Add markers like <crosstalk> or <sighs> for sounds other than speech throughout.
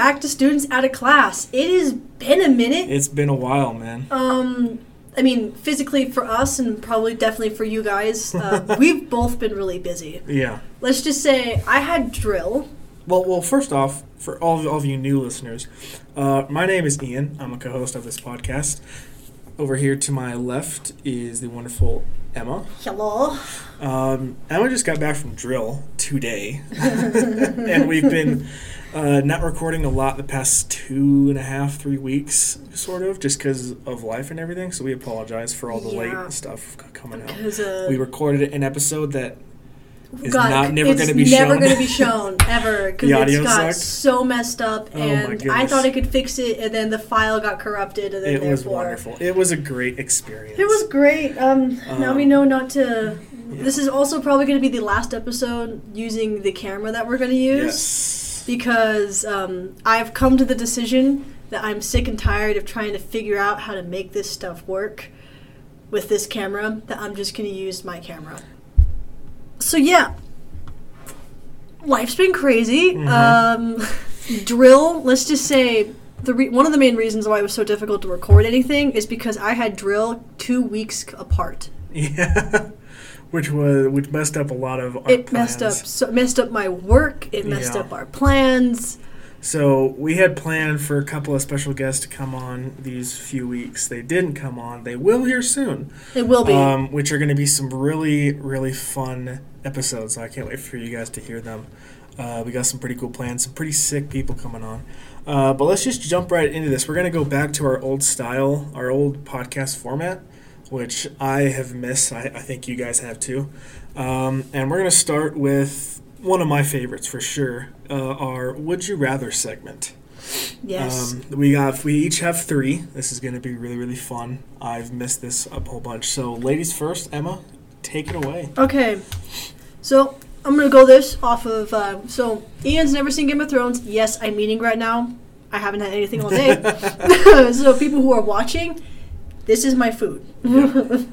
back to Students Out of Class. It has been a minute. It's been a while, man. Um, I mean, physically for us and probably definitely for you guys, uh, <laughs> we've both been really busy. Yeah. Let's just say I had drill. Well, well. First off, for all of, all of you new listeners, uh, my name is Ian. I'm a co-host of this podcast. Over here to my left is the wonderful Emma. Hello. Um, Emma just got back from drill today, <laughs> and we've been uh, not recording a lot the past two and a half, three weeks, sort of, just because of life and everything. So we apologize for all the Yeah. late stuff coming out. Uh, We recorded an episode that is God, not never it's going to be never shown. going to be shown ever <laughs> because it's got sucked? so messed up, Oh and I thought I could fix it, and then the file got corrupted, and then it was wonderful. It was a great experience. it was great. Um, now we Um, know not to. yeah. This is also probably going to be the last episode using the camera that we're going to use Yes. because um, I've come to the decision that I'm sick and tired of trying to figure out how to make this stuff work with this camera. That I'm just going to use my camera. So yeah, life's been crazy. Mhm. Um, <laughs> drill. Let's just say the re- one of the main reasons why it was so difficult to record anything is because I had drill two weeks apart. Yeah. <laughs> which was which messed up a lot of our it messed up so messed up my work. It messed Yeah. up our plans. So we had planned for a couple of special guests to come on these few weeks. They didn't come on. They will here soon. It will be. um, which are going to be some really, really fun episodes. So I can't wait for you guys to hear them. Uh, we got some pretty cool plans, some pretty sick people coming on. Uh, but let's just jump right into this. We're going to go back to our old style, our old podcast format, which I have missed. I, I think you guys have too. Um, and we're going to start with one of my favorites for sure uh, our Would You Rather segment. yes. Um, we got we each have three. This is going to be really really fun. I've missed this a whole bunch. So ladies first, Emma, take it away. Okay, so I'm gonna go this off of. Uh, so Ian's never seen Game of Thrones. Yes, I'm eating right now. I haven't had anything all day. <laughs> <laughs> so people who are watching, this is my food. <laughs>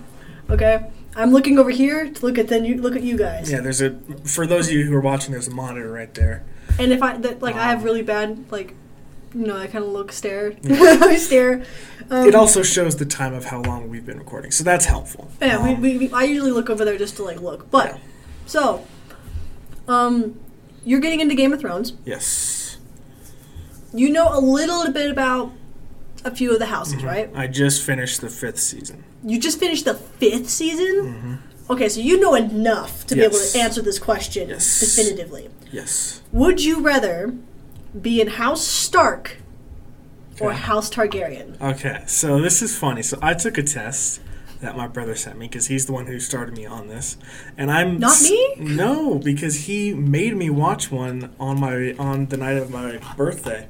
okay, I'm looking over here to look at then you look at you guys. Yeah, there's a for those of you who are watching, there's a monitor right there. And if I that, like I have Um, really bad like, you know, I kind of look stare. <laughs> I stare. Um, It also shows the time of how long we've been recording, so that's helpful. Yeah, Um, we, we, we, I usually look over there just to like look. But Yeah. so, um, you're getting into Game of Thrones. yes, You know a little bit about a few of the houses, Mhm. right? I just finished the fifth season. You just finished the fifth season. hmm Okay, so you know enough to be able to answer this question Yes. definitively. Yes. Would you rather be in House Stark or House Targaryen? Okay, so this is funny. So I took a test that my brother sent me because he's the one who started me on this, and I'm Not s- me? No, because he made me watch one on my on the night of my birthday,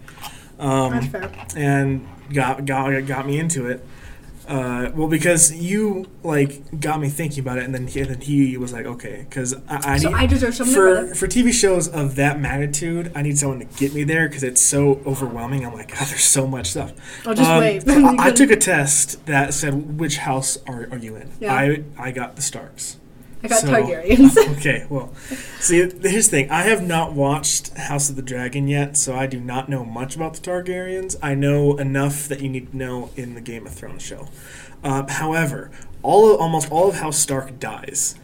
um, That's fair. and got got got me into it. Uh, well, because you like got me thinking about it, and then he, and then he was like, "Okay," because I, I So need I deserve something for for TV shows of that magnitude, I need someone to get me there because it's so overwhelming. I'm like, God, there's so much stuff. I'll just Um, wait. I, I took a test that said which house are, are you in. Yeah. I I got the Starks. I got so- Targaryens. <laughs> okay, well, see, here's the thing. I have not watched House of the Dragon yet, so I do not know much about the Targaryens. I know enough that you need to know in the Game of Thrones show. Um, however, all of, almost all of House Stark dies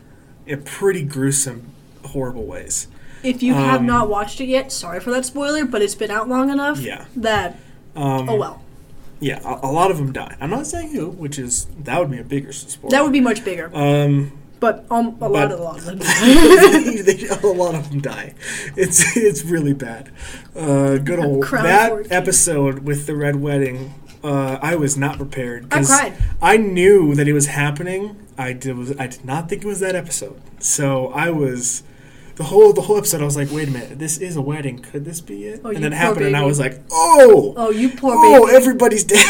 in pretty gruesome, horrible ways. if you have Um, not watched it yet, sorry for that spoiler, but it's been out long enough Yeah. that Um, oh well. Yeah, a, a lot of them die. I'm not saying who, which is that would be a bigger spoiler. That would be much bigger. Um, But um, a lot but- a lot of them. they, a lot of them die. It's it's really bad. Uh, good old that 14. episode with the red wedding. Uh, I was not prepared. I cried. I knew that it was happening. I did was I did not think it was that episode. So I was the whole the whole episode. I was like, wait a minute, this is a wedding. Could this be it? Oh, and then it happened, and I was like, oh, Oh, you poor oh, baby. everybody's <laughs> dead.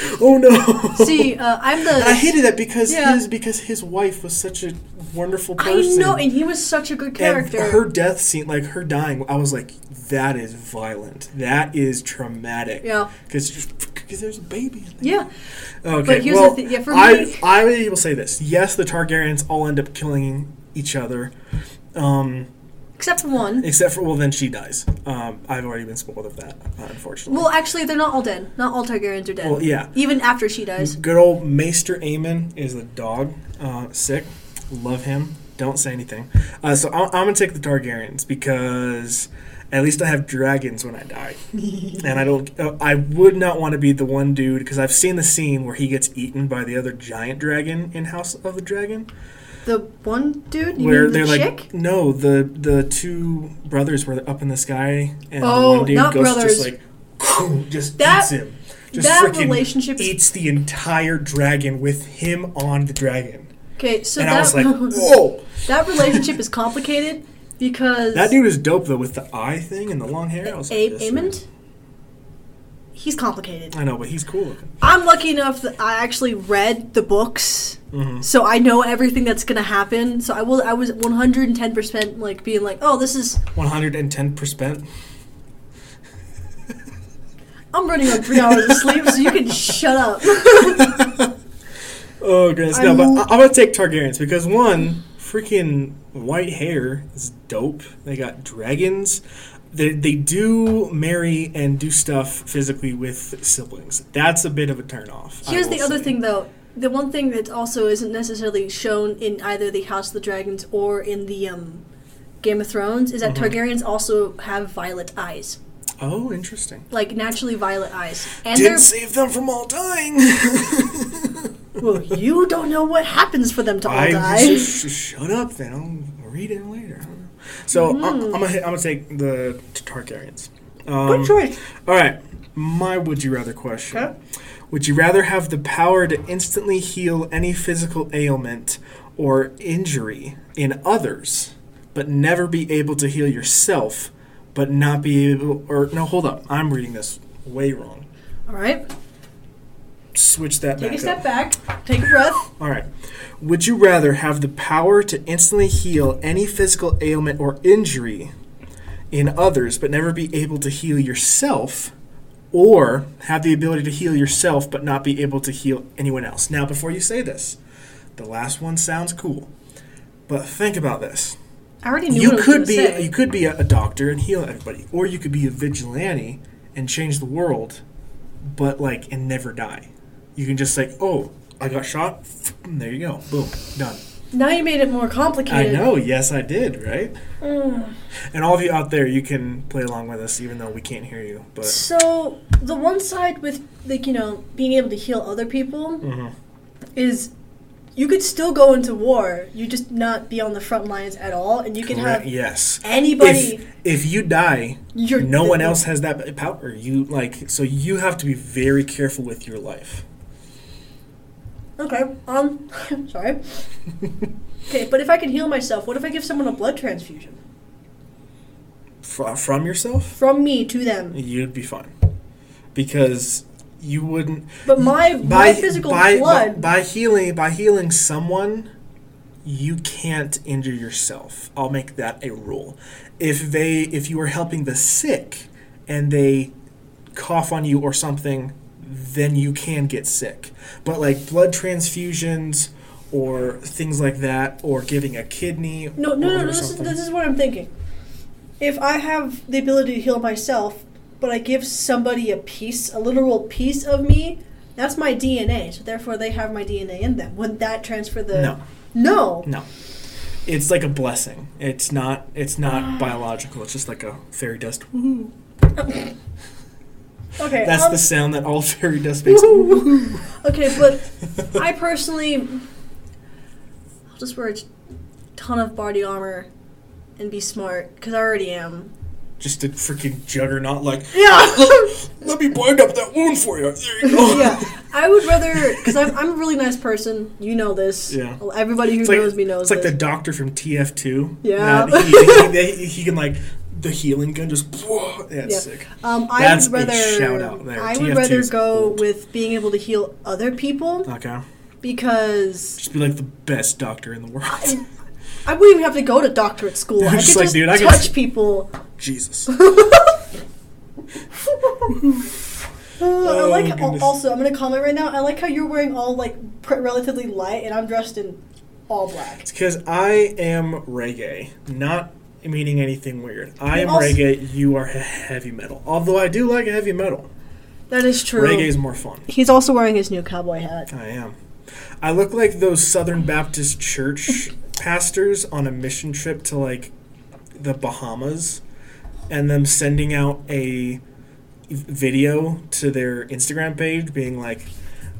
<laughs> oh no. See, uh, I'm the. And I hated that because Yeah. his because his wife was such a wonderful I person. know, and he was such a good character. And her death scene, like her dying, I was like, that is violent. That is traumatic. yeah, Because there's a baby in there. yeah. Okay. But here's well, yeah, for I, I will say this. Yes, the Targaryens all end up killing each other. Um, Except for one. Except for well, then she dies. Um, I've already been spoiled of that, uh, unfortunately. Well, actually, they're not all dead. Not all Targaryens are dead. Well, yeah. Even after she dies. Good old Maester Aemon is the dog. Uh, sick. Love him. Don't say anything. Uh, so I'm, I'm gonna take the Targaryens because at least I have dragons when I die, <laughs> and I don't. Uh, I would not want to be the one dude because I've seen the scene where he gets eaten by the other giant dragon in House of the Dragon, The one dude? You where the they're chick? like, no, the the two brothers were up in the sky, and the Oh, one dude not goes brothers. just like, just That- eats him. Just that relationship is- eats the entire dragon with him on the dragon. Okay, so and that, I was like, <laughs> whoa. that relationship is complicated because That dude is dope though with the eye thing and the long hair. I was like, A- yes, sir. Aemond? He's complicated. I know, but he's cool looking. I'm lucky enough that I actually read the books, Mhm. so I know everything that's gonna happen. So I will. I was 110 percent like being like, oh, this is. One hundred and ten percent. I'm running on three hours of sleep, so you can shut up. <laughs> Oh goodness, no, I'm- but I- I'm gonna take Targaryens because one, freaking white hair is dope. They got dragons. They, they do marry and do stuff physically with siblings. That's a bit of a turnoff. Here's the other say. thing, though. The one thing that also isn't necessarily shown in either the House of the Dragons or in the um, Game of Thrones is that Mhm. Targaryens also have violet eyes, Oh, interesting. like naturally violet eyes, and Didn't save them from all dying. <laughs> well, you don't know what happens for them to all I die. sh- shut up. Then I'll read it later. I don't know. So I- I'm gonna I'm gonna take the Targaryens. Um, Good choice. All right, my would you rather question. Okay. Would you rather have the power to instantly heal any physical ailment or injury in others, but never be able to heal yourself, but not be able? Or no, hold up, I'm reading this way wrong. All right. Switch that Take back a step up. back. Take a breath. All right. Would you rather have the power to instantly heal any physical ailment or injury in others, but never be able to heal yourself, or have the ability to heal yourself, but not be able to heal anyone else? Now, before you say this, the last one sounds cool, but think about this. I already knew You what I was could be say. you could be a, a doctor and heal everybody, or you could be a vigilante and change the world, but like and never die. You can just like, oh, I got shot. <sniffs> There you go. Boom. Done. now you made it more complicated. I know. Yes, I did. Right. Mm. And all of you out there, you can play along with us, even though we can't hear you. But So the one side with like you know being able to heal other people Mhm. is you could still go into war. You just not be on the front lines at all, and you can Correct, have yes. anybody. If if you die, you're no one else has that power. You like so you have to be very careful with your life. Okay. Um. <laughs> sorry. Okay, but if I can heal myself, what if I give someone a blood transfusion Fr- from yourself, from me to them? you'd be fine because you wouldn't But my my physical by, blood. by healing by healing someone you can't injure yourself i'll make that a rule if they if you are helping the sick and they cough on you or something then you can get sick but like blood transfusions or things like that or giving a kidney no, no, no, no. This is, this is what I'm thinking. If I have the ability to heal myself, but I give somebody a piece, a literal piece of me, that's my DNA. So therefore, they have my DNA in them. Would that transfer the? no No. no it's like a blessing it's not it's not ah. biological it's just like a fairy dust <laughs> Woohoo. Okay. That's um, the sound that all <laughs> fairy dust makes. <laughs> Okay, but I personally, I'll just wear a ton of body armor and be smart because I already am. Just a freaking juggernaut, like, <laughs> Yeah. let me bind up that wound for you. There you go. yeah, I would rather because I'm, I'm a really nice person. You know this. Yeah. Everybody who It's like, knows me knows it's like the doctor from TF2. Yeah. He, he, he, he can, like, the healing gun just. Yeah, sick. um, I that's would rather. shout out there. I TF2 would rather go gold. with being able to heal other people Okay. because Just be like the best doctor in the world. I wouldn't even have to go to doctorate school. I could Just like, just dude, I touch people. Jesus. <laughs> Uh, I Oh, like goodness. also. I'm gonna comment right now. I like how you're wearing all like pr- relatively light, and I'm dressed in all black. It's because I am reggae. Not meaning anything weird. I am Also- reggae. You are heavy metal. Although I do like heavy metal. That is true. Reggae is more fun. He's also wearing his new cowboy hat. I am. I look like those Southern Baptist church <laughs> pastors on a mission trip to like the Bahamas and them sending out a video to their Instagram page being like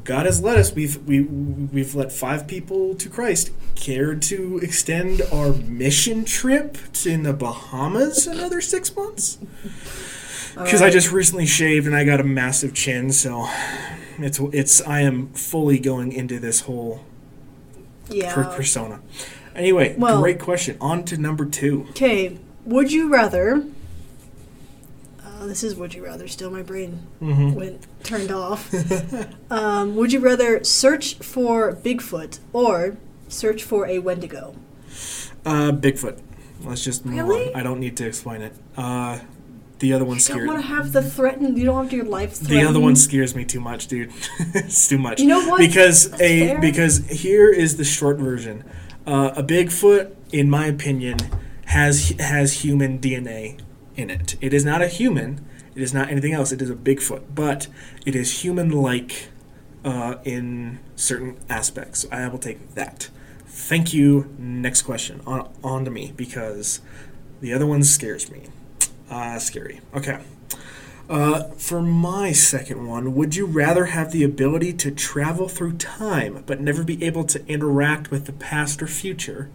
God has led us. We've we we've led five people to Christ. Care to extend our mission trip to in the Bahamas another six months? Because I just recently shaved and I got a massive chin, so it's it's I am fully going into this whole yeah. per- persona. Anyway, Well- great question. On to number two. Okay, would you rather? This is would you rather. Still, my brain Mm-hmm. went turned off. <laughs> um, would you rather search for Bigfoot or search for a Wendigo? Uh, Bigfoot. Let's just move Really? on. I don't need to explain it. Uh, the other one scares. You don't want to have the threatened. You don't want your life threatened. The other one scares me too much, dude. <laughs> it's too much. You know what? Because That's a fair. because here is the short version. Uh, a Bigfoot, in my opinion, has has human DNA in it. It is not a human. It is not anything else. It is a Bigfoot, but it is human-like uh, in certain aspects. I will take that. Thank you. Next question. On on to me because the other one scares me. Uh, scary. Okay. Uh, for my second one, would you rather have the ability to travel through time but never be able to interact with the past or future?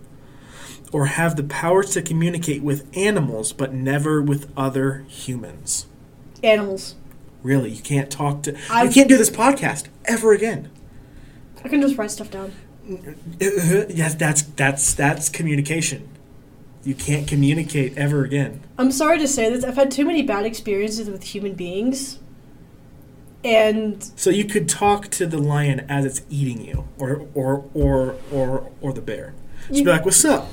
Or have the power to communicate with animals but never with other humans? Animals. Really, you can't talk to. I- you can't do this podcast ever again. I can just write stuff down. <laughs> yes, that's that's that's communication. You can't communicate ever again. I'm sorry to say this. I've had too many bad experiences with human beings, and So you could talk to the lion as it's eating you, or or or or or the bear. Just You- be like, "What's up?"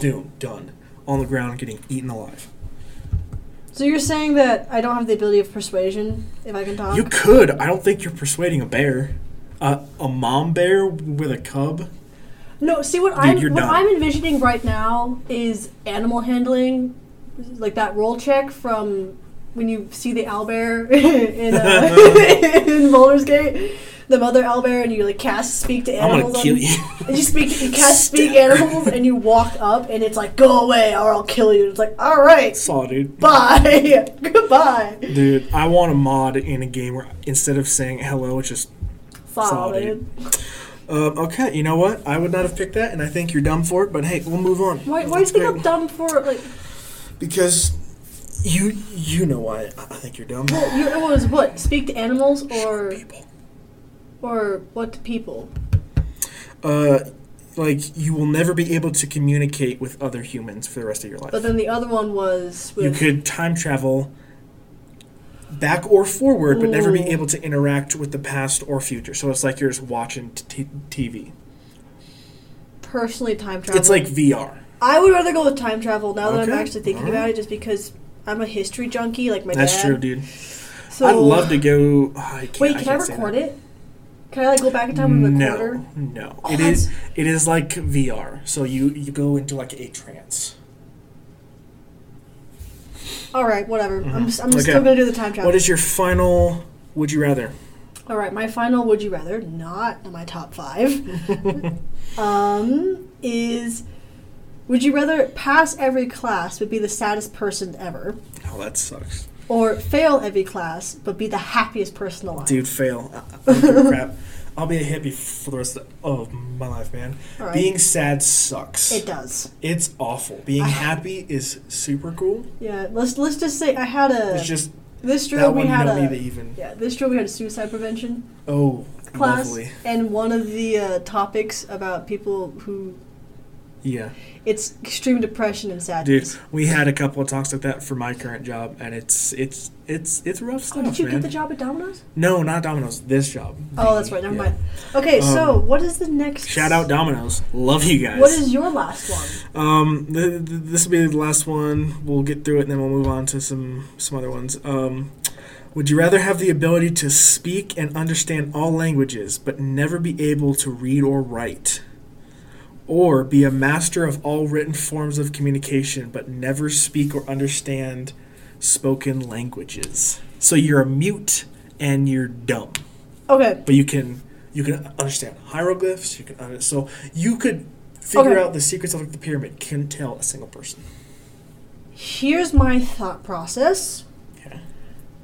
Doom, done. On the ground, getting eaten alive. so you're saying that I don't have the ability of persuasion if I can talk. You could. I don't think you're persuading a bear. Uh, a mom bear with a cub. No, see what Dude, I'm what done. I'm envisioning right now is animal handling, like that roll check from when you see the owlbear <laughs> in uh, <laughs> in Baldur's Gate, the mother owlbear, and you like cast speak to animals. I'm gonna kill you. <laughs> And you speak, you <laughs> cast speak animals, and you walk up, and it's like, "Go away, or I'll kill you." It's like, "All right, Saw, dude. bye, <laughs> goodbye." Dude, I want a mod in a game where instead of saying hello, it's just Solid. Um, okay, you know what? I would not have picked that, and I think you're dumb for it. But hey, we'll move on. Why? Why do you think. I'm dumb for it? like? Because you you know why I think you're dumb. Well, you, it was what? Speak to animals or People. Or what to people? Uh, like you will never be able to communicate with other humans for the rest of your life. But then the other one was you could time travel back or forward, but never be able to interact with the past or future. So it's like you're just watching t- TV. personally time travel. It's like VR. I would rather go with time travel now that I'm actually thinking alright. about it, just because I'm a history junkie, like my That's dad. true, dude. So I'd love to go. oh, I can't, Wait, I can I, say record it? Can I like go back in time with a? No, no. Oh, it is. that's- It is like VR. So you you go into like a trance. All right, whatever. I'm, just, I'm just Mm-hmm. Okay. still gonna do the time travel. What is your final? Would you rather? All right, my final would you rather, not in my top five, <laughs> um, is would you rather pass every class but be the saddest person ever, Oh, that sucks, or fail every class but be the happiest person alive? dude. Fail. I, I don't give a crap. I'll be a hippie for the rest of, my life, man. Right. Being sad sucks. It does. It's awful. Being happy is super cool. Yeah. Let's let's just say I had a It's just this drill we had a even. yeah this drill we had a suicide prevention Oh, class lovely. and one of the uh, topics about people who Yeah. it's extreme depression and sadness. Dude, we had a couple of talks like that for my current job, and it's it's it's it's rough Oh, stuff, did you man. get the job at Domino's? No, not Domino's. This job. Oh, that's right. Never Yeah. mind. Okay, so Um, what is the next? Shout out Domino's. Love you guys. What is your last one? Um, th- th- this will be the last one. We'll get through it, and then we'll move on to some some other ones. Um, would you rather have the ability to speak and understand all languages, but never be able to read or write, or be a master of all written forms of communication but never speak or understand spoken languages. So you're a mute and you're dumb, Okay. but you can you can understand hieroglyphs. You can under, so you could figure Okay. out the secrets of like the pyramid. Can tell a single person. Here's my thought process. Okay.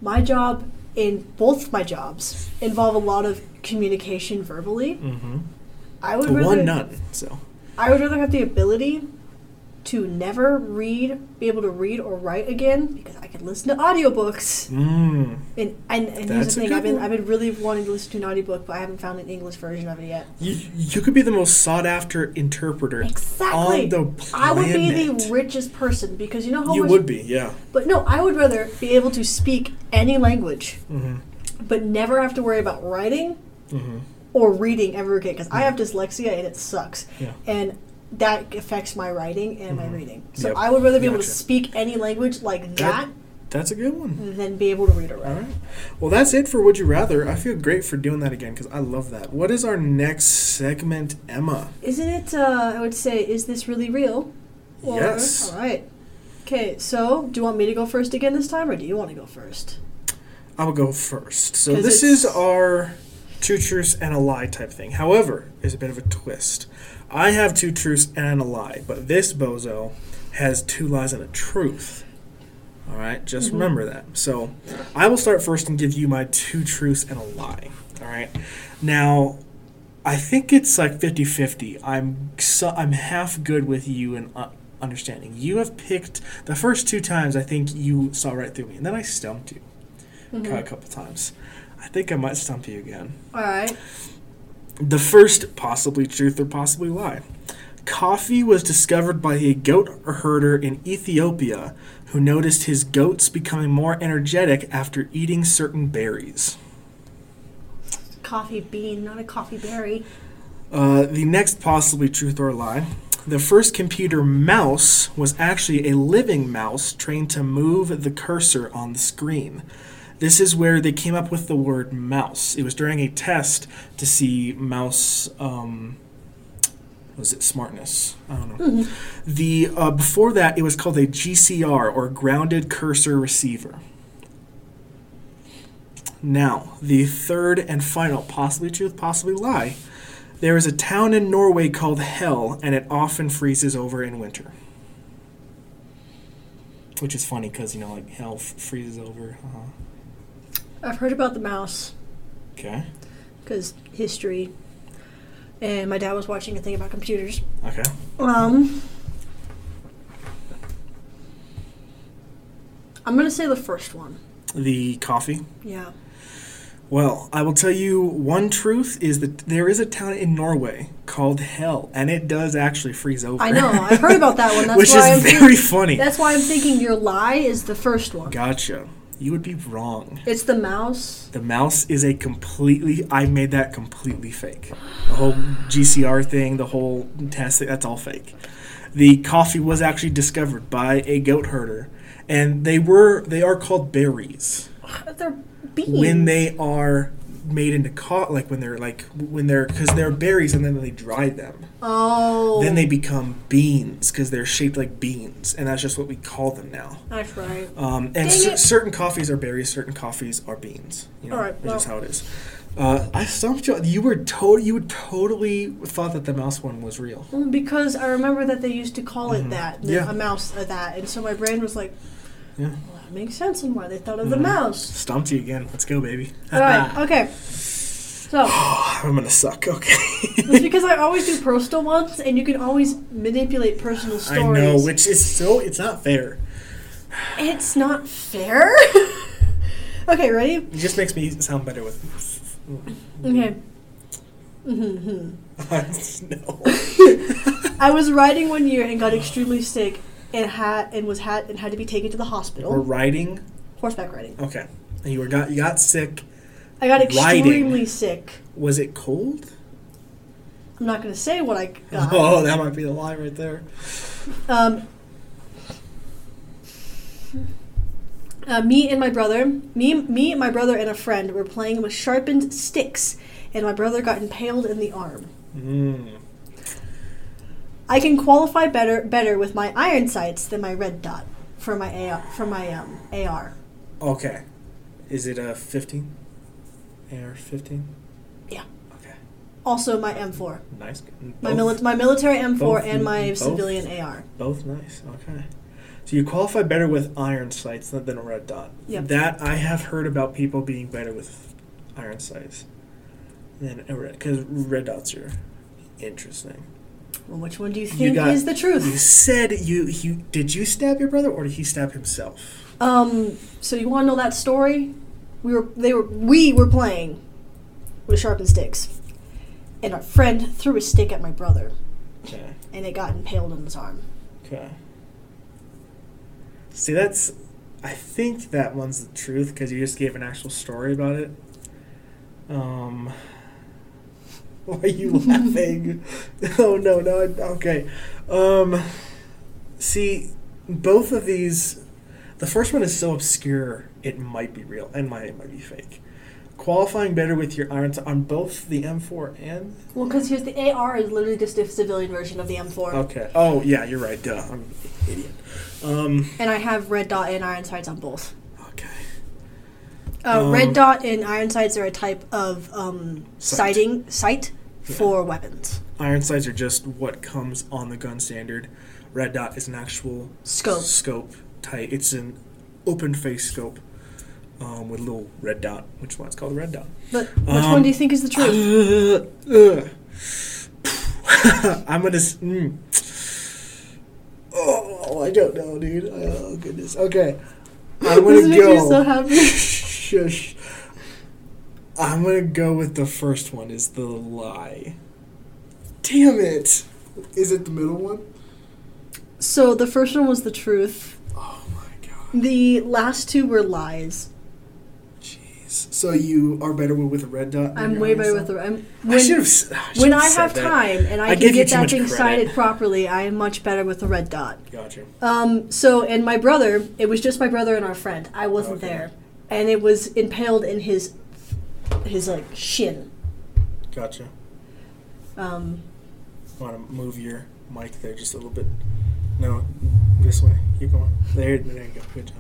My job in both my jobs involve a lot of communication verbally. Mm-hmm. I would rather one none. So I would rather have the ability to never read, be able to read or write again because I can listen to audiobooks. mm, And and, and here's the thing, I've been one. I've been really wanting to listen to an audiobook, but I haven't found an English version of it yet. you you could be the most sought after interpreter Exactly. on the planet. I would be the richest person because you know how You much would be, yeah. But no, I would rather be able to speak any language, Mm-hmm. but never have to worry about writing Mm-hmm. Or reading ever again because I have dyslexia and it sucks. Yeah. And that affects my writing and my Mhm. reading. So Yep. I would rather be able to speak any language like that, That's a good one. than be able to read or write. right. Well, that's it for Would You Rather. I feel great for doing that again because I love that. What is our next segment, Emma? Isn't it, uh, I would say, is this really real? Or- Yes. All right. Okay, so do you want me to go first again this time or do you want to go first? I will go first. So this is our two truths and a lie type thing. However, there's a bit of a twist. I have two truths and a lie, but this bozo has two lies and a truth. All right, just Mhm. remember that. So I will start first and give you my two truths and a lie. All right. Now, I think it's like 50-50. I'm so, I'm half good with you and uh, understanding. You have picked the first two times. I think you saw right through me, and then I stumped you Mhm. a couple times. I think I might stump you again. All right. The first, possibly truth or possibly lie. Coffee was discovered by a goat herder in Ethiopia who noticed his goats becoming more energetic after eating certain berries. Coffee bean, not a coffee berry. Uh, the next possibly truth or lie. The first computer mouse was actually a living mouse trained to move the cursor on the screen. This is where they came up with the word mouse. It was during a test to see mouse. Um, was it smartness? I don't know. The uh, before that, it was called a GCR or grounded cursor receiver. Now, the third and final, possibly truth, possibly lie. There is a town in Norway called Hell, and it often freezes over in winter. Which is funny because, you know, like hell f- freezes over. Uh-huh. I've heard about the mouse Okay. because history. And my dad was watching a thing about computers. Okay. Um, I'm gonna say the first one. The coffee. Yeah. Well, I will tell you one truth is that there is a town in Norway called Hell, and it does actually freeze over. I know. I've heard about that one. <laughs> That's Which why is I'm very thinking, funny. That's why I'm thinking your lie is the first one. Gotcha. You would be wrong. It's the mouse. The mouse is a completely. I made that completely fake. The whole GCR thing, the whole test, that's all fake. The coffee was actually discovered by a goat herder, and they were they are called berries They're beans. when they are made into co- like when they're like when they're because they're berries and then they dry them. Oh. Then they become beans because they're shaped like beans, and that's just what we call them now. That's right. Um, and it. certain coffees are berries, certain coffees are beans. You know, All right, that's just well- how it is. Uh, I stumped you. You were to- You would totally thought that the mouse one was real. Well, because I remember that they used to call it Mhm. that, the- Yeah. a mouse, uh, that, and so my brain was like, Yeah, well, that makes sense on why they thought of the Mhm. mouse. stumped you again. Let's go, baby. All right. <laughs> Okay. So <sighs> I'm gonna suck. Okay. it's because I always do personal ones, and you can always manipulate personal stories. I stories. know, which is so. It's not fair. It's not fair. <laughs> okay, ready? It just makes me sound better with. Okay. <laughs> hmm no. I was riding one year and got extremely sick, and had and was had and had to be taken to the hospital. We're riding. Horseback riding. Okay. And you were got you got sick. I got Riding. extremely sick. Was it cold? I'm not gonna say what I <laughs> got. Oh, that might be the lie right there. Um, uh, me and my brother, me, me, and my brother, and a friend were playing with sharpened sticks, and my brother got impaled in the arm. Mm. I can qualify better better with my iron sights than my red dot for my AR for my um, AR. Okay. Is it a 15? AR 15? Yeah. Okay. Also my M4. Nice. My, mili- my military M4 both- and my both? civilian AR. Both nice. Okay. So you qualify better with iron sights than, than a red dot. Yep. That I have heard about people being better with iron sights than a red because red dots are interesting. Well, which one do you You think got- is the truth? You said you you did you stab your brother or did he stab himself? Um, so you want to know that story? We were they were we were playing with sharpened sticks, and our friend threw a stick at my brother, Okay. and it got impaled in his arm. Okay. See, that's. I think that one's the truth because you just gave an actual story about it. Um. <laughs> Why are you laughing? <laughs> oh no, no. I- Okay. Um. See, both of these. The first one is so obscure it might be real and might it might be fake. Qualifying better with your irons on both the M4 and Well, because here's the AR is literally just a civilian version of the M4, okay. Oh yeah, you're right. Duh, I'm an idiot. Um. and I have red dot and iron sights on both. Okay. Uh, Um, red dot and iron sights are a type of um, Sight. sighting sight Yeah. for weapons. Iron sights are just what comes on the gun standard. Red dot is an actual Scope. Scope type. It's an open face scope um, with a little red dot, which is why it's called a red dot. But which Um, one do you think is the truth? Ugh. <laughs> I'm gonna. Mm. Oh, I don't know, dude. Oh goodness. Okay, <laughs> I'm This gonna makes me go. so happy. <laughs> Shush. I'm gonna go with the first one. Is the lie? Damn it! Is it the middle one? So the first one was the truth. Oh my god. The last two were lies. Jeez. So you are better with a red dot. than I'm way better sight? with the. I'm, I when, should have. s- I when should've I have that. time and I, I can get that thing credit. sighted properly, I am much better with the red dot. Gotcha. Um, so, and my brother, it was just my brother and our friend. I wasn't Okay. there, and it was impaled in his, his like shin. Gotcha. Um, Want to move your mic there just a little bit? No, this way. Keep going. There, there you go. Good job.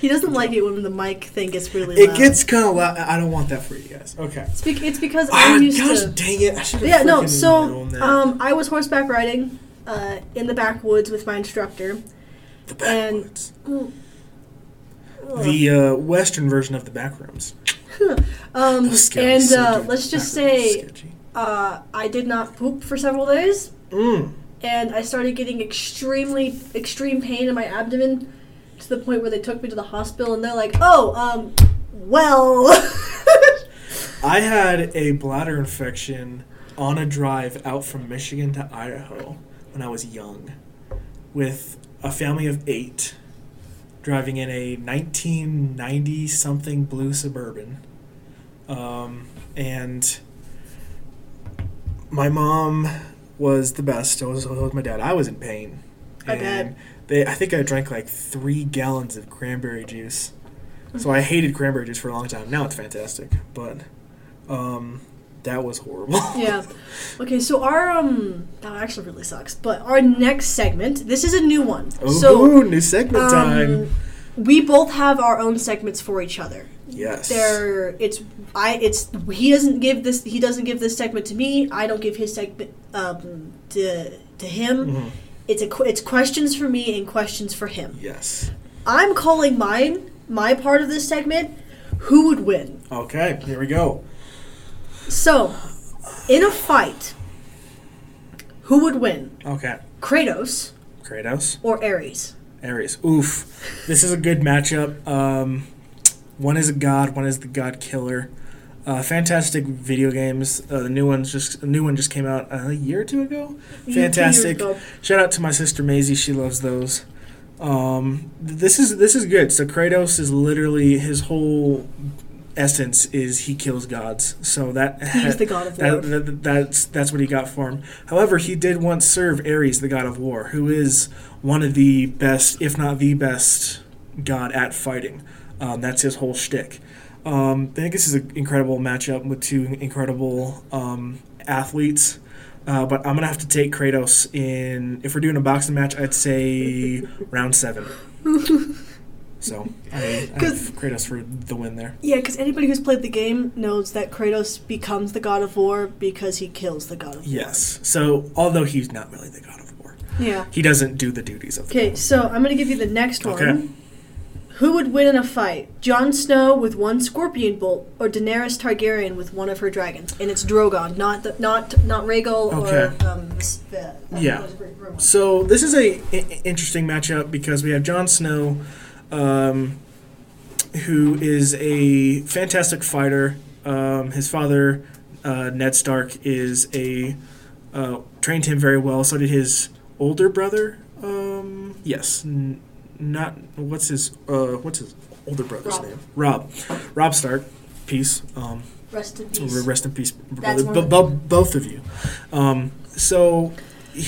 he doesn't like it when the mic thing gets really It loud. gets kind of loud. I don't want that for you guys. Okay. It's, bec- it's because Ah, I'm used gosh to. dang it! I should have. Yeah, no. So, um, I was horseback riding, uh, in the backwoods with my instructor. the and- backwoods. The uh, western version of the backrooms. Um, and uh, let's just say, uh, I did not poop for several days. Mm. and I started getting extremely extreme pain in my abdomen to the point where they took me to the hospital and they're like, "Oh, um, well." <laughs> I had a bladder infection on a drive out from Michigan to Idaho when I was young with a family of eight driving in a 1990 something blue Suburban. Um, and my mom was the best. I was, with my dad. I was in pain. I and bet. They, I think I drank like three gallons of cranberry juice. So I hated cranberry juice for a long time. Now it's fantastic, but um, that was horrible. yeah. <laughs> Okay, so our um that actually really sucks. But our next segment, this is a new one. Ooh, so new segment time. We both have our own segments for each other. Yes. There, it's I. It's he doesn't give this. He doesn't give this segment to me. I don't give his segment um, to to him. Mhm. It's a it's questions for me and questions for him. Yes. I'm calling mine my part of this segment. Who would win? Okay, here we go. So, in a fight, who would win? Okay. Kratos Kratos, or Ares? Ares. Oof. This is a good matchup. Um, one is a god, one is the god killer. Uh, fantastic video games. Uh, the new one's just a new one just came out a year or two ago. Fantastic. Ago. Shout out to my sister Maisie. She loves those. Um, this is this is good. So Kratos is literally his whole essence is he kills gods. So that He's the god of war. that, that, that's that's what he got for him. However, he did once serve Ares, the god of war, who is one of the best, if not the best, god at fighting. Um, that's his whole shtick. Um, I think this is an incredible matchup with two incredible um, athletes. Uh, but I'm gonna have to take Kratos in. If we're doing a boxing match, I'd say <laughs> round seven. <laughs> So I, <laughs> I Kratos for the win there. Yeah, because anybody who's played the game knows that Kratos becomes the god of war because he kills the god of war. Yes. So although he's not really the god of war, Yeah. he doesn't do the duties of Okay, so I'm gonna give you the next one. Okay. Who would win in a fight? Jon Snow with one scorpion bolt, or Daenerys Targaryen with one of her dragons? And it's Drogon, not the, not not Rhaegal Okay. or um, uh, Yeah. what was it, Rhaegal? So this is a i- interesting matchup because we have Jon Snow, um, who is a fantastic fighter. Um, his father, uh, Ned Stark, is a uh, trained him very well. So did his older brother. Um, yes, n- not what's his uh, what's his older brother's Robb. name? Robb. Robb Stark. Peace. Um, Rest in peace. Rest in peace, brother. one Bo- of bo- both of you. Um, so,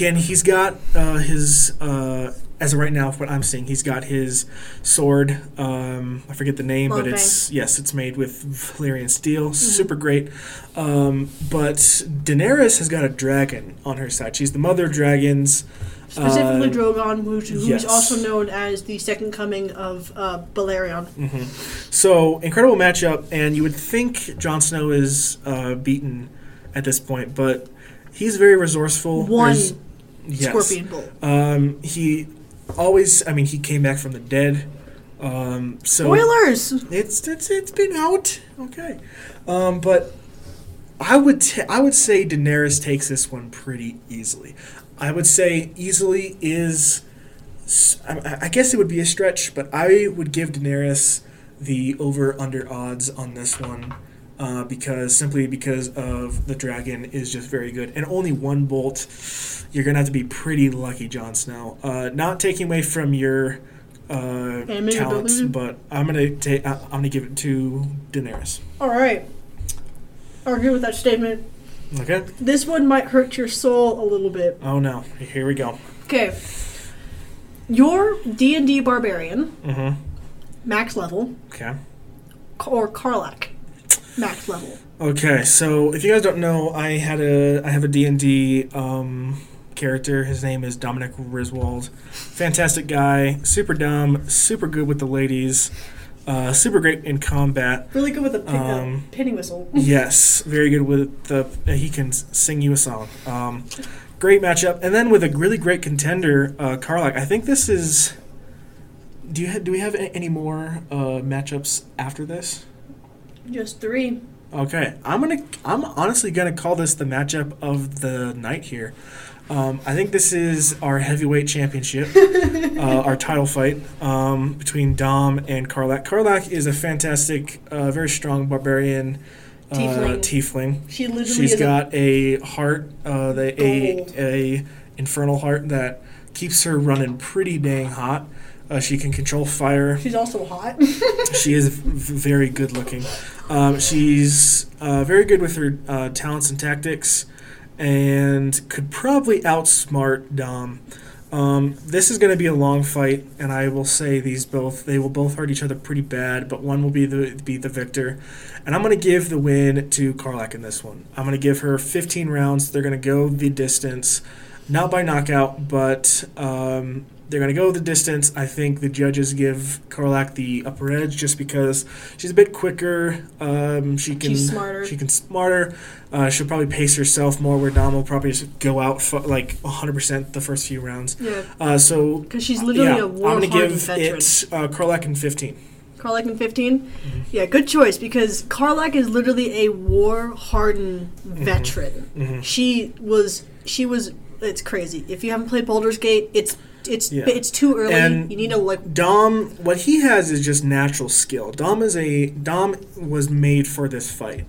and he's got uh, his, uh, as of right now, what I'm seeing, he's got his sword. Um, I forget the name, but Longfang. it's yes, it's made with Valyrian steel. Mm-hmm. Super great. Um, but Daenerys has got a dragon on her side. She's the mother of dragons. Specifically, Uh, Drogon, who's, who's yes. also known as the second coming of uh, Balerion. hmm So incredible matchup, and you would think Jon Snow is uh, beaten at this point, but he's very resourceful. One There's- yes. scorpion bolt. Um, he always, I mean, he came back from the dead. Um, so Spoilers! it's it's it's been out, okay. Um, but I would t- I would say Daenerys takes this one pretty easily. I would say easily is, I guess it would be a stretch, but I would give Daenerys the over under odds on this one. Uh, because simply because of the dragon is just very good. And only one bolt you're gonna have to be pretty lucky Jon Snow. Uh, not taking away from your uh, talents but I'm gonna take I'm gonna give it to Daenerys. Alright. I agree with that statement. okay. This one might hurt your soul a little bit. oh no. Here we go. Okay. Your D&D barbarian, mm-hmm. max level, okay. Or Karlach, max level. Okay, so if you guys don't know, I had a I have a D&D um, character. His name is Dominic Riswald. Fantastic guy, super dumb, super good with the ladies, uh, super great in combat. Really good with a pin, Um, uh, penny whistle. <laughs> Yes, very good with the. Uh, he can sing you a song. Um, great matchup, and then with a really great contender, uh, Karlach. I think this is. Do you ha- do we have any more uh, matchups after this? Just three. Okay, I'm gonna. I'm honestly gonna call this the matchup of the night here. Um, I think this is our heavyweight championship, <laughs> uh, our title fight um, between Dom and Karlach. Karlach is a fantastic, uh, very strong barbarian uh, Tiefling. tiefling. She literally She's got a heart, uh, the, a a infernal heart that keeps her running pretty dang hot. Uh, she can control fire she's also hot. <laughs> she is v- very good looking. Um, she's uh, very good with her uh, talents and tactics, and could probably outsmart Dom. Um, this is going to be a long fight, and I will say these both they will both hurt each other pretty bad, but one will be the be the victor. And I'm going to give the win to Karlach in this one. I'm going to give her 15 rounds. They're going to go the distance, not by knockout, but um, they're going to go the distance. I think the judges give Karlach the upper edge just because she's a bit quicker. Um, she can She's smarter. She can smarter. Uh, she'll probably pace herself more. Where Dom will probably just go out fu- like 100% the first few rounds. yeah, Uh, so because she's literally yeah, a war I'm gonna give veteran. it uh, Karlach in 15. Karlach in 15? Mm-hmm. Yeah, good choice because Karlach is literally a war hardened Mm-hmm. veteran. She was she was it's crazy. If you haven't played Baldur's Gate, it's it's Yeah. it's too early. And- you need to like Dom, what he has is just natural skill. Dom is a Dom was made for this fight.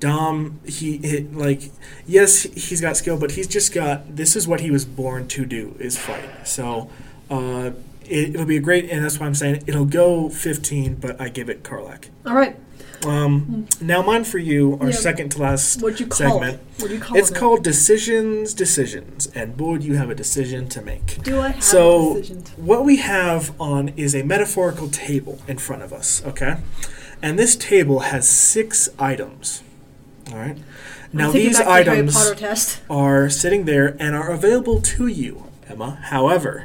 Dom, he, he like yes, he's got skill, but he's just got this is what he was born to do is fight. So uh, it, it'll be a great, and that's why I'm saying it'll go 15, but I give it Karlach. All right. Um, now mine for you, our Yeah. second to last What'd you call segment. it? What do you call It's it? It's called decisions, decisions, and boy, do you have a decision to make. Do I have So, a decision? to- what we have on is a metaphorical table in front of us, okay? And this table has six items. All right. Now these items are sitting there and are available to you, Emma. However,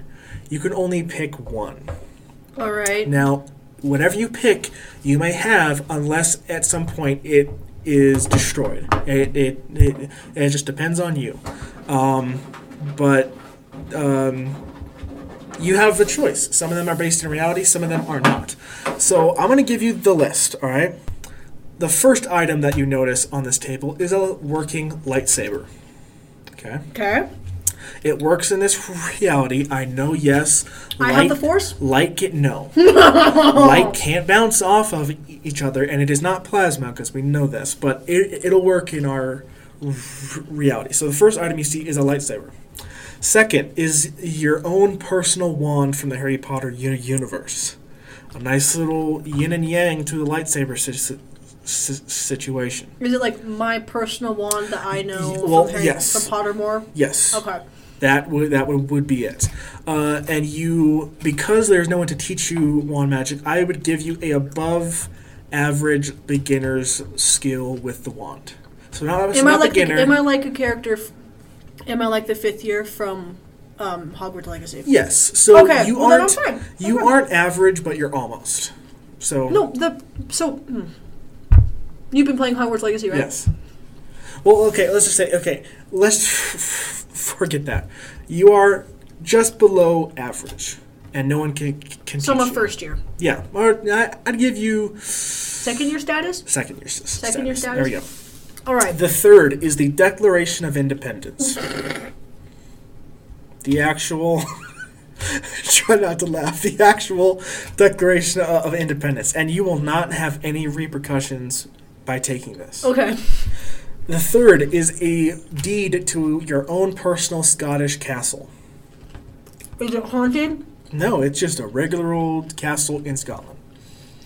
you can only pick one. All right. Now, whatever you pick, you may have unless at some point it is destroyed. It it, it, it just depends on you. Um, but um, you have a choice. Some of them are based in reality, some of them are not. So I'm going to give you the list, all right? The first item that you notice on this table is a working lightsaber. Okay? Okay. It works in this reality. I know, yes. I have the force. Light get no. <laughs> light can't bounce off of e- each other, and it is not plasma because we know this, but it, it'll work in our r- reality. So the first item you see is a lightsaber. Second is your own personal wand from the Harry Potter uni- universe. A nice little yin and yang to the lightsaber si- si- situation. Is it like my personal wand that I know well, from, Harry, yes. from Pottermore? Yes. Okay. That would that would, would be it. Uh, and you, because there's no one to teach you wand magic, I would give you a above average beginner's skill with the wand. So not, Am I not like a, beginner. am I like a character? F- am I like the fifth year from um, Hogwarts Legacy? yes. So Okay, you well, aren't you fine. aren't average, but you're almost. So No, the so hmm. you've been playing Hogwarts Legacy, right? yes. Well, okay. Let's just say okay. Let's <laughs> forget that. You are just below average, and no one can can So I'm a you. first year, Yeah, or I, I'd give you second year status. second year status. Second year status. There we go. All right. The third is the Declaration of Independence. <laughs> the actual. <laughs> try not to laugh. The actual Declaration of of Independence, and you will not have any repercussions by taking this. Okay. The third is a deed to your own personal Scottish castle. Is it haunted? No, it's just a regular old castle in Scotland.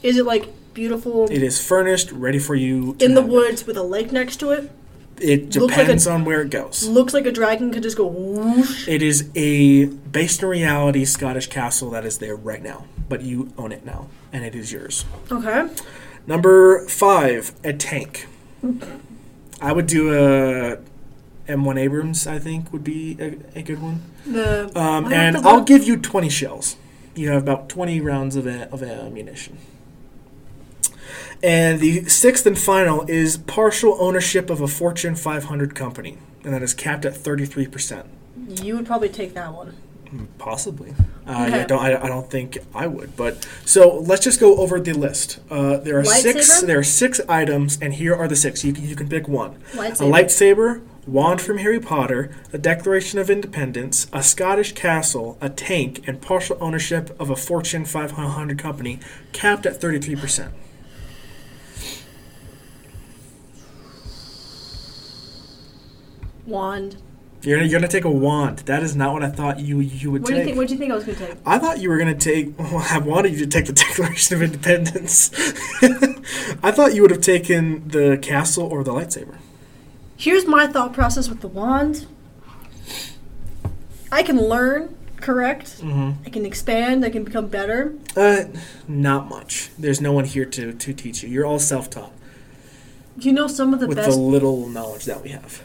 Is it like beautiful It is furnished, ready for you. in the have woods with a lake next to it? It Looks like a- depends on where it goes. Looks like a dragon could just go whoosh. It is a based in reality Scottish castle that is there right now, but you own it now, and it is yours. Okay. Number five, a tank. <laughs> I would do a M1 Abrams. I think would be a, a good one. The Um, and I'll give you 20 shells. You have about 20 rounds of, a, of ammunition. And the sixth and final is partial ownership of a Fortune 500 company, and that is capped at 33%. You would probably take that one. Possibly. Uh, yeah, don't, I, I don't think I would. But so let's just go over the list. Uh, there are six. There are six items, and here are the six. You, can- you can pick one: Lightsaber. a lightsaber, wand from Harry Potter, a Declaration of Independence, a Scottish castle, a tank, and partial ownership of a Fortune 500 company, capped at 33 percent. Wand. You're, you're gonna take a wand. That is not what I thought you you would take. What do take. you think? What do you think I was gonna take? I thought you were going to take. <laughs> Well, I wanted you to take the <laughs> Declaration of Independence. <laughs> I thought you would have taken the castle or the lightsaber. Here's my thought process with the wand. I can learn, correct? Mm-hmm. I can expand. I can become better. Uh, not much. There's no one here to, to teach you. You're all self taught You know some of the with best. the little knowledge that we have.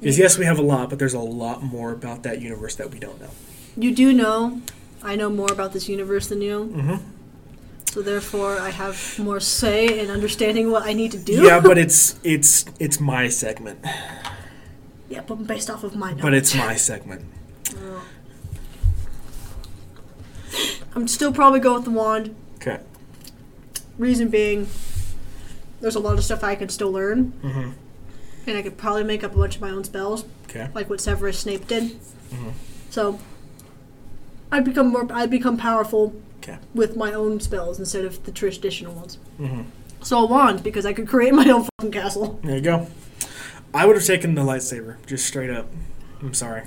Because, yes, we have a lot, but there's a lot more about that universe that we don't know. you do know. I know more about this universe than you, Mm-hmm. so therefore I have more say in understanding what I need to do. Yeah, but <laughs> it's it's it's my segment. yeah, but based off of my knowledge. But it's my segment. Oh. I'm still probably going with the wand. Okay. Reason being, there's a lot of stuff I can still learn, Mm-hmm. And I could probably make up a bunch of my own spells, Okay. like what Severus Snape did. Mhm. So, I'd become more. I'd become powerful Okay. with my own spells instead of the traditional ones. Mm-hmm. So a wand because I could create <laughs> my own fucking castle. There you go. I would have taken the lightsaber, just straight up. I'm sorry.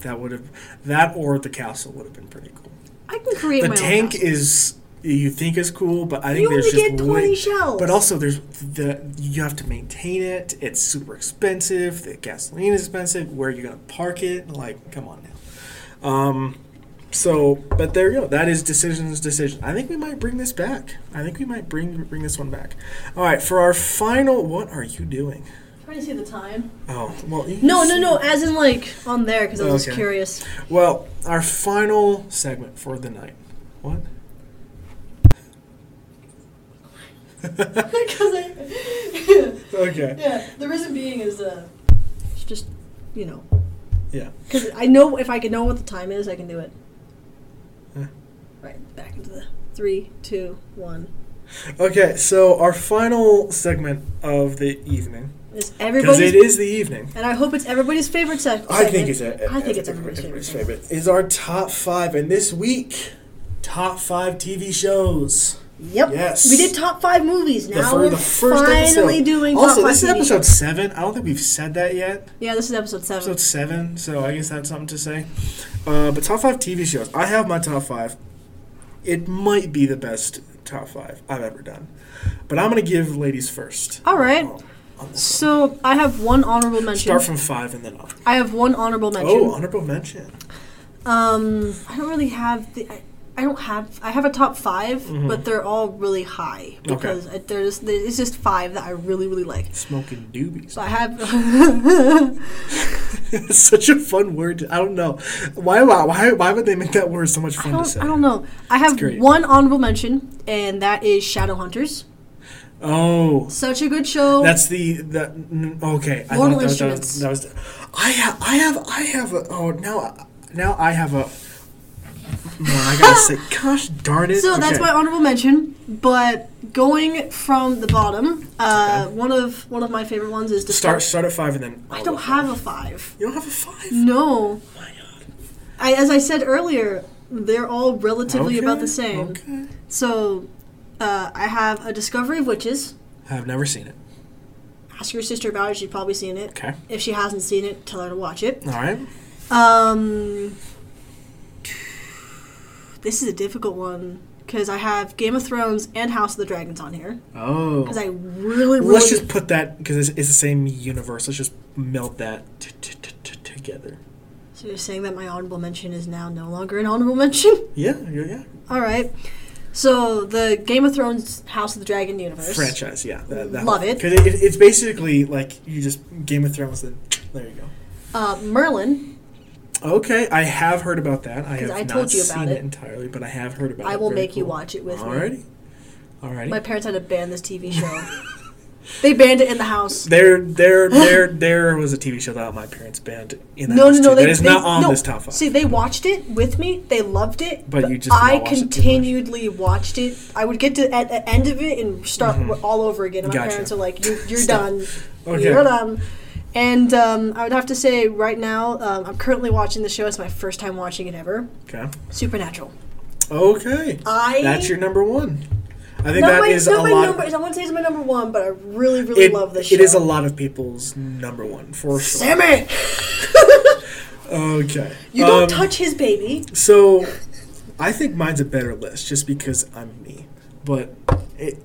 That would have that or the castle would have been pretty cool. I can create The my tank own castle. is you think is cool, but I think You only there's get just twenty way. shells. But also there's the you have to maintain it. It's super expensive. The gasoline is expensive. Where are you gonna park it? Like, come on now. Um, so, but there you go. That is decisions decision. I think we might bring this back. I think we might bring bring this one back. All right, for our final, what are you doing? Trying to see the time. Oh, well. you No, can no, no. As in like on there because I was Okay. curious. Well, our final segment for the night. What? <laughs> Because I. <laughs> Okay. yeah, the reason being is uh, it's just you know Yeah. because I know if I can know what the time is, I can do it. Yeah. Right back into the three, two, one. Okay, so our final segment of the evening, Is because everybody's it is the evening. and I hope it's everybody's favorite seg- segment. I think it's a, I think it's everybody's favorite. favorite. Is our top five, and this week, top five TV shows. Yep. Yes. We did top five movies. Now fir- we're the first finally episode. doing Also, top five this is episode seven. I don't think we've said that yet. Yeah, this is episode seven. Episode seven, so I guess that's something to say. Uh, but top five TV shows. I have my top five. It might be the best top five I've ever done, but I'm gonna give ladies first. All right. Oh, So I have one honorable mention. Start from five and then up. I have one honorable mention. Oh, honorable mention. Um, I don't really have the. I, I don't have. I have a top 5 Mhm. but they're all really high because I there's there's just five that I really really like. Smoking doobies. So I have. <laughs> such a fun word. I don't know why. Why? Why would they make that word so much fun to say? I don't know. I have one honorable mention, and that is Shadowhunters. Oh, Such a good show. That's the the n- okay. I Mortal thought that was, that Instruments. was, that was I have I have I have a oh now now I have a well, I gotta say <laughs> gosh darn it. So that's my honorable mention. But going from the bottom, uh, Okay. one of one of my favorite ones is to start start at five and then I don't have five. a five. You don't have a five. No, My God. I, as I said earlier, they're all relatively about the same. Okay. So, uh, I have a Discovery of Witches. I've never seen it. Ask your sister about it; she's probably seen it. Okay. If she hasn't seen it, tell her to watch it. All right. Um, this is a difficult one because I have Game of Thrones and House of the Dragons on here Oh. because I really, really. Let's just put that because it's, it's the same universe. Let's just melt that t- t- t- together. So you're saying that my honorable mention is now no longer an honorable <laughs> mention? Yeah. Yeah. Yeah. All right. So the Game of Thrones House of the Dragon universe. Franchise. Yeah. That, that Love it. Because it, it, it's basically like you just Game of Thrones. Then there you go. Uh, Merlin. Okay, I have heard about that. I have I not you about seen it. it. entirely, but I have heard about it. I will Very make you cool. watch it with me. Alrighty. Alrighty. My parents had to ban this TV show. <laughs> they banned it in the house. there, there, <gasps> there, there was a TV show that my parents banned in the No, house no, no. too. They, that is they- not on no. this top five. See, they watched it with me. They loved it. But you just did I watch it too much. continually watched it. I would get to at the end of it and start Mhm. all over again. And my Gotcha. parents are like, "You, you're Stop. done. Okay. You're done." And um, I would have to say, right now, um, I'm currently watching the show. It's my first time watching it ever. Okay. Supernatural. Okay. I That's your number one. I think that my, is a my lot. number. I wouldn't say it's my number one, but I really, really it, love this show. it is a lot of people's number one for sure. Sammy, Okay. you don't Um, touch his baby. So, I think mine's a better list just because I'm me. But it,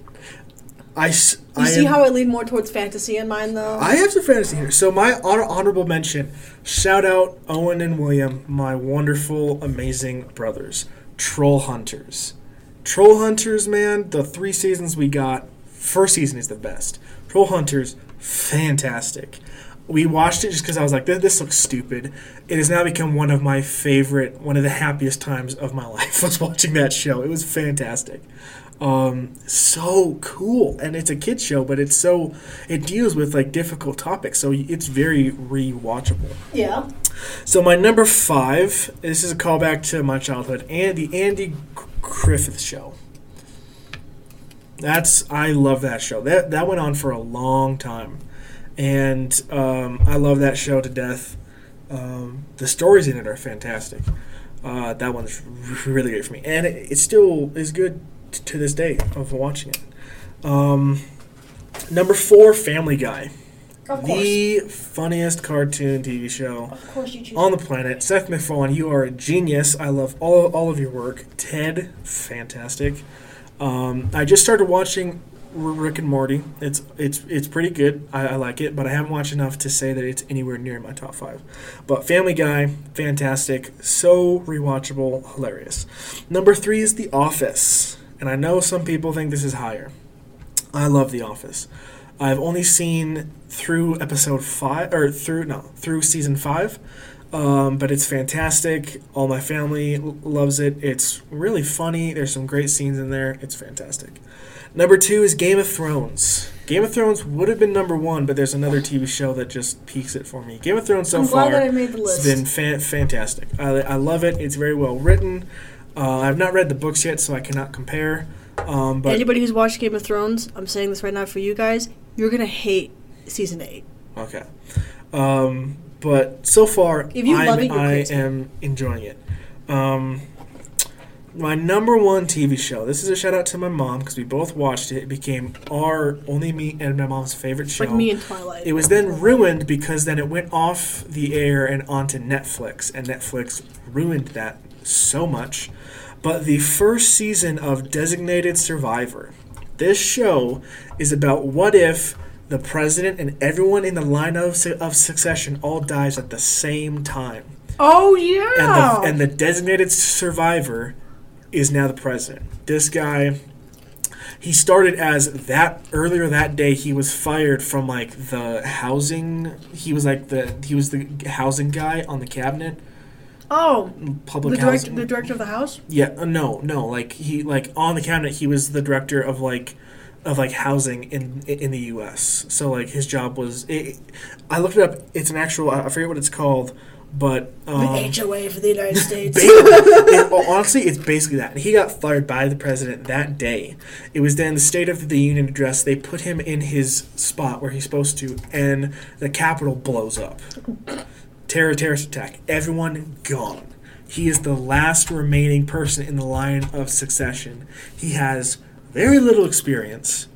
I, You I see am- how I lean more towards fantasy in mine, though. I have some fantasy here. So my honor, honorable mention, shout out Owen and William, my wonderful, amazing brothers, Troll Hunters. Troll Hunters, man, the three seasons we got, first season is the best. Troll Hunters, fantastic. We watched it just because I was like, this, this looks stupid. It has now become one of my favorite, one of the happiest times of my <laughs> life was watching that show. It was fantastic um, so cool. And it's a kids show but it's so it deals with like difficult topics. So it's very rewatchable. Yeah. so my number five this is a callback to my childhood and the andy griffith show. That's i love that show. That that went on for a long time. And um, i love that show to death. Um, the stories in it are fantastic. Uh, that one's really great for me. And it, it still is good t- to this day of watching it um, number four family guy Of the funniest cartoon tv show of course you on the planet. Seth MacFarlane, you are a genius. I love all, all of your work. Ted, fantastic. Um, I just started watching Rick and Morty. It's it's it's pretty good. I, I like it, but I haven't watched enough to say that it's anywhere near my top five. But Family Guy, fantastic, so rewatchable, hilarious. Number three is The Office, and I know some people think this is higher. I love The Office. I've only seen through episode five or through no through season five. Um, but it's fantastic. All my family l- loves it. It's really funny. There's some great scenes in there. It's fantastic. Number two is Game of Thrones. Game of Thrones would have been number one, but there's another TV show that just peaks it for me. Game of Thrones so I'm far glad that I made the list. it's been fan- fantastic. I, I love it. It's very well written. Uh, I've not read the books yet, so I cannot compare. Um, but Anybody who's watched Game of Thrones, I'm saying this right now for you guys, you're gonna hate season eight. Okay. Um, but so far, If you I'm, love it, I am enjoying it. Um, my number one TV show. This is a shout out to my mom because we both watched it. It became our only me and my mom's favorite show. Like me and Twilight. It was then ruined because then it went off the air and onto Netflix, and Netflix ruined that so much. But the first season of Designated Survivor, this show is about what if the president and everyone in the line of, su- of succession all dies at the same time, oh yeah. and the, and the designated survivor is now the president. This guy he started as that earlier that day he was fired from like the housing he was like the he was the housing guy on the cabinet oh, public the director, housing the director of the house. yeah uh, no no like he like on the cabinet he was the director of like of like housing in in the US so like his job was it, I looked it up it's an actual I forget what it's called but um, the HOA for the United <laughs> States. it, honestly, it's basically that. He got fired by the president that day. It was then the State of the Union address. They put him in his spot where he's supposed to, and the Capitol blows up. Terror, terrorist attack. Everyone gone. He is the last remaining person in the line of succession. He has very little experience,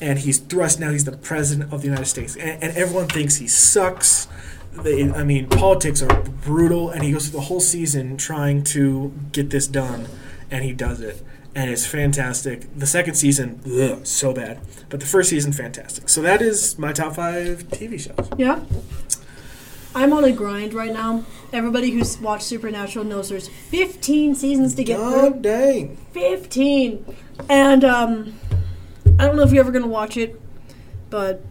and he's thrust now. He's the president of the United States, and, and everyone thinks he sucks. They, I mean, politics are brutal, and he goes through the whole season trying to get this done, and he does it, and it's fantastic. The second season, ugh, so bad, but the first season, fantastic. So that is my top five TV shows. Yeah. I'm on a grind right now. Everybody who's watched Supernatural knows there's 15 seasons to get through. God dang! 15. And um I don't know if you're ever going to watch it, but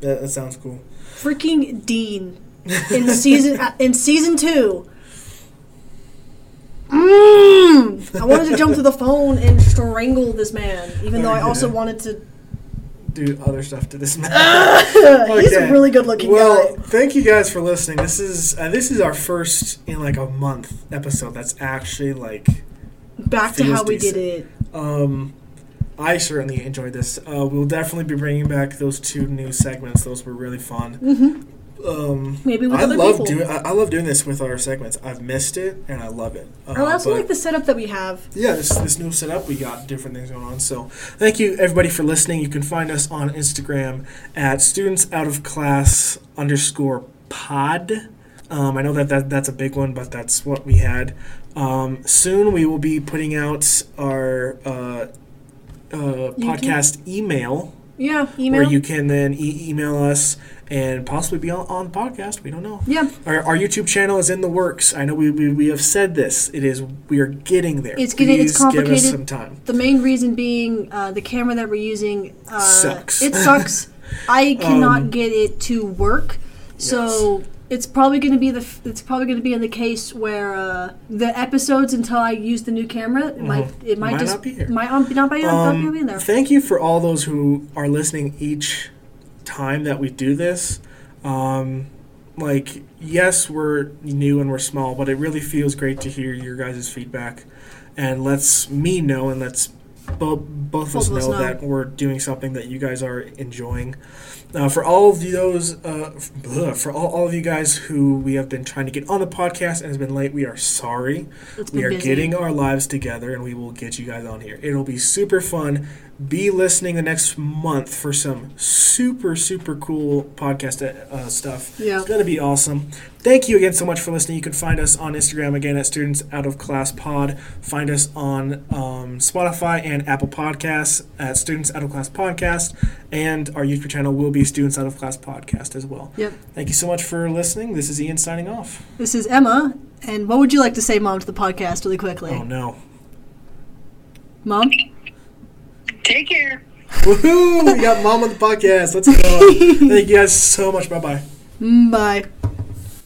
That, that sounds cool. freaking Dean <laughs> in season uh, in season 2 Mm, <laughs> I wanted to jump to the phone and strangle this man, even though I also wanted to. Do other stuff to this man. <laughs> He's a really good looking Well, guy. thank you guys for listening. This is uh, this is our first in like a month episode. That's actually like Back to how we did it. Um, I certainly enjoyed this. Uh, we'll definitely be bringing back those two new segments. Those were really fun. hmm Um, Maybe with I other love people. doing. I, I love doing this with our segments. I've missed it, and I love it. Uh, I also but- like the setup that we have. yeah, this this new setup, we got different things going on. So, thank you everybody for listening. You can find us on Instagram at students out of class underscore pod. Um, I know that, that that's a big one, but that's what we had. Um, soon we will be putting out our uh, uh, podcast email, Yeah, email. where you can then e- email us and possibly be on, on the podcast. We don't know. yeah, Our, our YouTube channel is in the works. I know we, we, we have said this. It is we are getting there. It's getting- it's Please Give us some time. the main reason being uh, the camera that we're using uh, Sucks. It sucks. <laughs> I cannot Um, get it to work, so it's probably going to be the f- it's probably going to be in the case where uh, the episodes until I use the new camera it might it might, Might just not be here. might um, not be, not Um, be in there. Thank you for all those who are listening each time that we do this. Um, like, yes, we're new and we're small, but it really feels great to hear your guys' feedback and lets me know and lets bo- both of us Both of us know, know. that we're doing something that you guys are enjoying. Uh, for all of those, uh, bleh, for all, all of you guys who we have been trying to get on the podcast and has been late, we are sorry we are busy. getting our lives together and we will get you guys on here it'll be super fun be listening the next month for some super super cool podcast uh, stuff. Yeah. It's gonna be awesome. Thank you again so much for listening. You can find us on Instagram again at Students Out of Class Pod. Find us on um, Spotify and Apple Podcasts at Students Out of Class Podcast, and our YouTube channel will be Students Out of Class Podcast as well. Yep. Thank you so much for listening. This is Ian signing off. This is Emma, and what would you like to say, Mom, to the podcast really quickly? Oh no. Mom? Take care. Woohoo! We got mom on the podcast. Let's go. <laughs> Thank you guys so much. Bye bye. Mm, Bye.